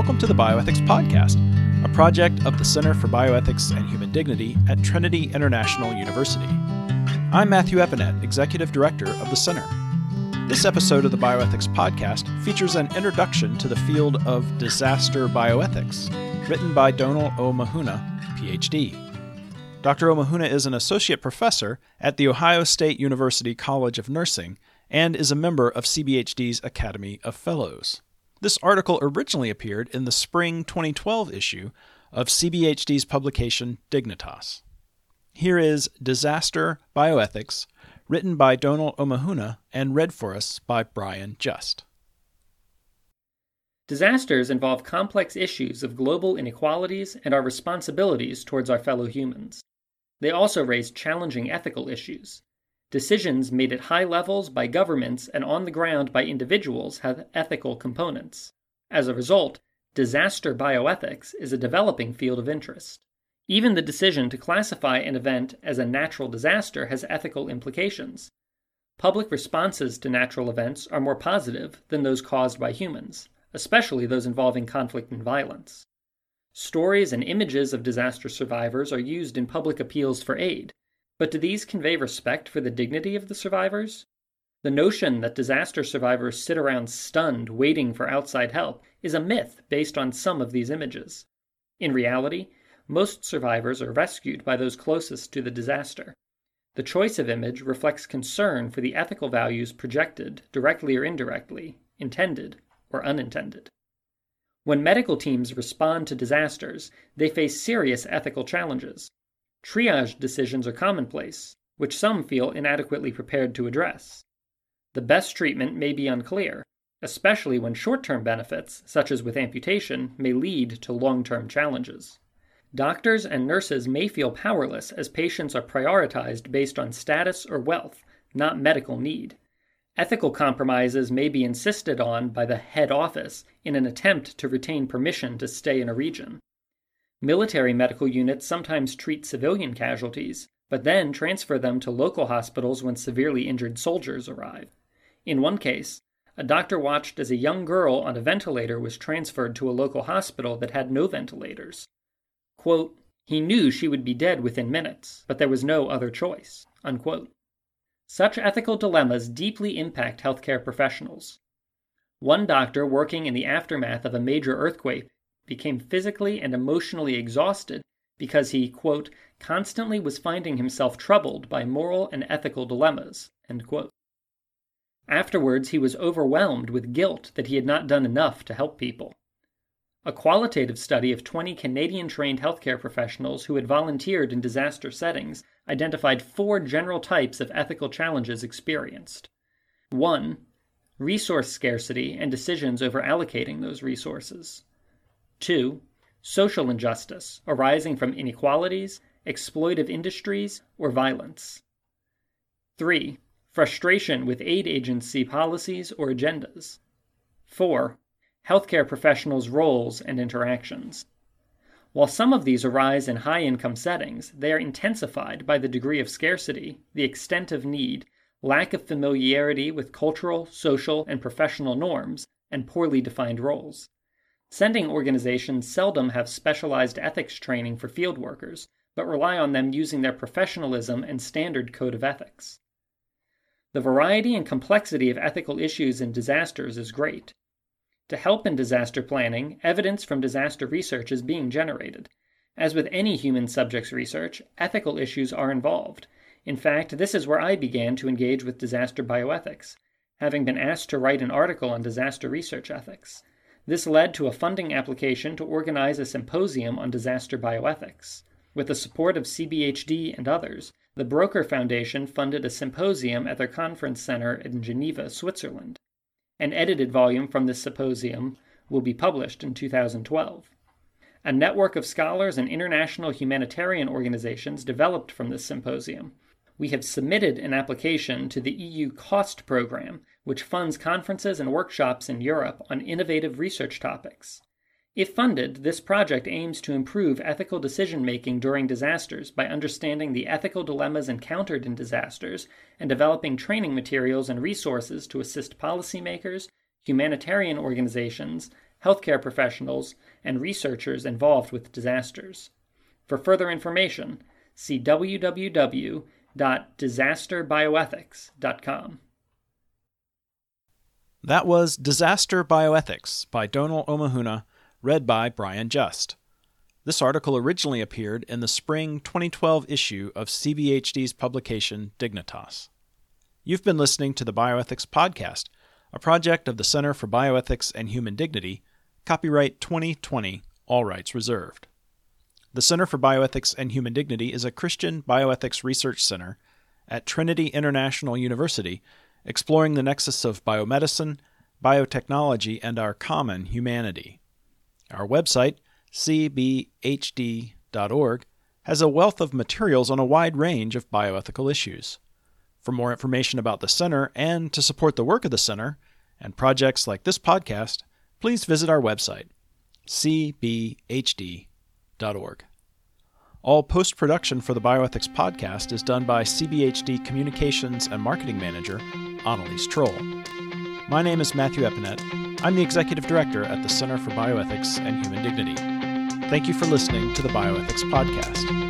welcome to the Bioethics Podcast, a project of the Center for Bioethics and Human Dignity at Trinity International University. I'm Matthew Eppinette, Executive Director of the Center. This episode of the Bioethics Podcast features an introduction to the field of disaster bioethics, written by Donal O'Mathúna, PhD. Dr. O'Mathúna is an associate professor at The Ohio State University College of Nursing and is a member of CBHD's Academy of Fellows. This article originally appeared in the spring 2012 issue of CBHD's publication Dignitas. Here is Disaster Bioethics, written by Donal O'Mathúna and read for us by Brian Just. Disasters involve complex issues of global inequalities and our responsibilities towards our fellow humans. They also raise challenging ethical issues, Decisions made at high levels by governments and on the ground by individuals have ethical components. As a result, disaster bioethics is a developing field of interest. Even the decision to classify an event as a natural disaster has ethical implications. Public responses to natural events are more positive than those caused by humans, especially those involving conflict and violence. Stories and images of disaster survivors are used in public appeals for aid, but do these convey respect for the dignity of the survivors? The notion that disaster survivors sit around stunned, waiting for outside help, is a myth based on some of these images. In reality, most survivors are rescued by those closest to the disaster. The choice of image reflects concern for the ethical values projected, directly or indirectly, intended or unintended. When medical teams respond to disasters, they face serious ethical challenges. Triage decisions are commonplace, which some feel inadequately prepared to address. The best treatment may be unclear, especially when short term benefits, such as with amputation, may lead to long term challenges. Doctors and nurses may feel powerless as patients are prioritized based on status or wealth, not medical need. Ethical compromises may be insisted on by the head office in an attempt to retain permission to stay in a region. Military medical units sometimes treat civilian casualties, but then transfer them to local hospitals when severely injured soldiers arrive. In one case, a doctor watched as a young girl on a ventilator was transferred to a local hospital that had no ventilators. Quote, he knew she would be dead within minutes, but there was no other choice. Unquote. Such ethical dilemmas deeply impact healthcare professionals. One doctor working in the aftermath of a major earthquake became physically and emotionally exhausted because he, quote, constantly was finding himself troubled by moral and ethical dilemmas, Afterwards, he was overwhelmed with guilt that he had not done enough to help people. A qualitative study of 20 Canadian trained healthcare professionals who had volunteered in disaster settings identified four general types of ethical challenges experienced. 1. Resource scarcity and decisions over allocating those resources. 2. Social injustice arising from inequalities, exploitive industries, or violence. 3. Frustration with aid agency policies or agendas. 4. Healthcare professionals' roles and interactions. While some of these arise in high income settings, they are intensified by the degree of scarcity, the extent of need, lack of familiarity with cultural, social, and professional norms, and poorly defined roles. Sending organizations seldom have specialized ethics training for field workers, but rely on them using their professionalism and standard code of ethics. The variety and complexity of ethical issues in disasters is great. To help in disaster planning, evidence from disaster research is being generated. As with any human subjects research, ethical issues are involved. In fact, this is where I began to engage with disaster bioethics, having been asked to write an article on disaster research ethics. This led to a funding application to organize a symposium on disaster bioethics. With the support of CBHD and others, the Brocher Foundation funded a symposium at their conference center in Geneva, Switzerland. An edited volume from this symposium will be published in 2012. A network of scholars and international humanitarian organizations developed from this symposium, we have submitted an application to the EU COST program, which funds conferences and workshops in Europe on innovative research topics. If funded, this project aims to improve ethical decision making during disasters by understanding the ethical dilemmas encountered in disasters and developing training materials and resources to assist policymakers, humanitarian organizations, healthcare professionals, and researchers involved with disasters. For further information, see www.disasterbioethics.com. That was Disaster Bioethics by Donal O'Mathúna, read by Brian Just. This article originally appeared in the spring 2012 issue of CBHD's publication Dignitas. You've been listening to the Bioethics Podcast, a project of the Center for Bioethics and Human Dignity, copyright 2020, all rights reserved. The Center for Bioethics and Human Dignity is a Christian bioethics research center at Trinity International University, exploring the nexus of biomedicine, biotechnology, and our common humanity. Our website, cbhd.org, has a wealth of materials on a wide range of bioethical issues. For more information about the Center and to support the work of the Center and projects like this podcast, please visit our website, cbhd.org. All post production for the Bioethics Podcast is done by CBHD Communications and Marketing Manager, Annalise Troll. My name is Matthew Eppinette. I'm the Executive Director at the Center for Bioethics and Human Dignity. Thank you for listening to the Bioethics Podcast.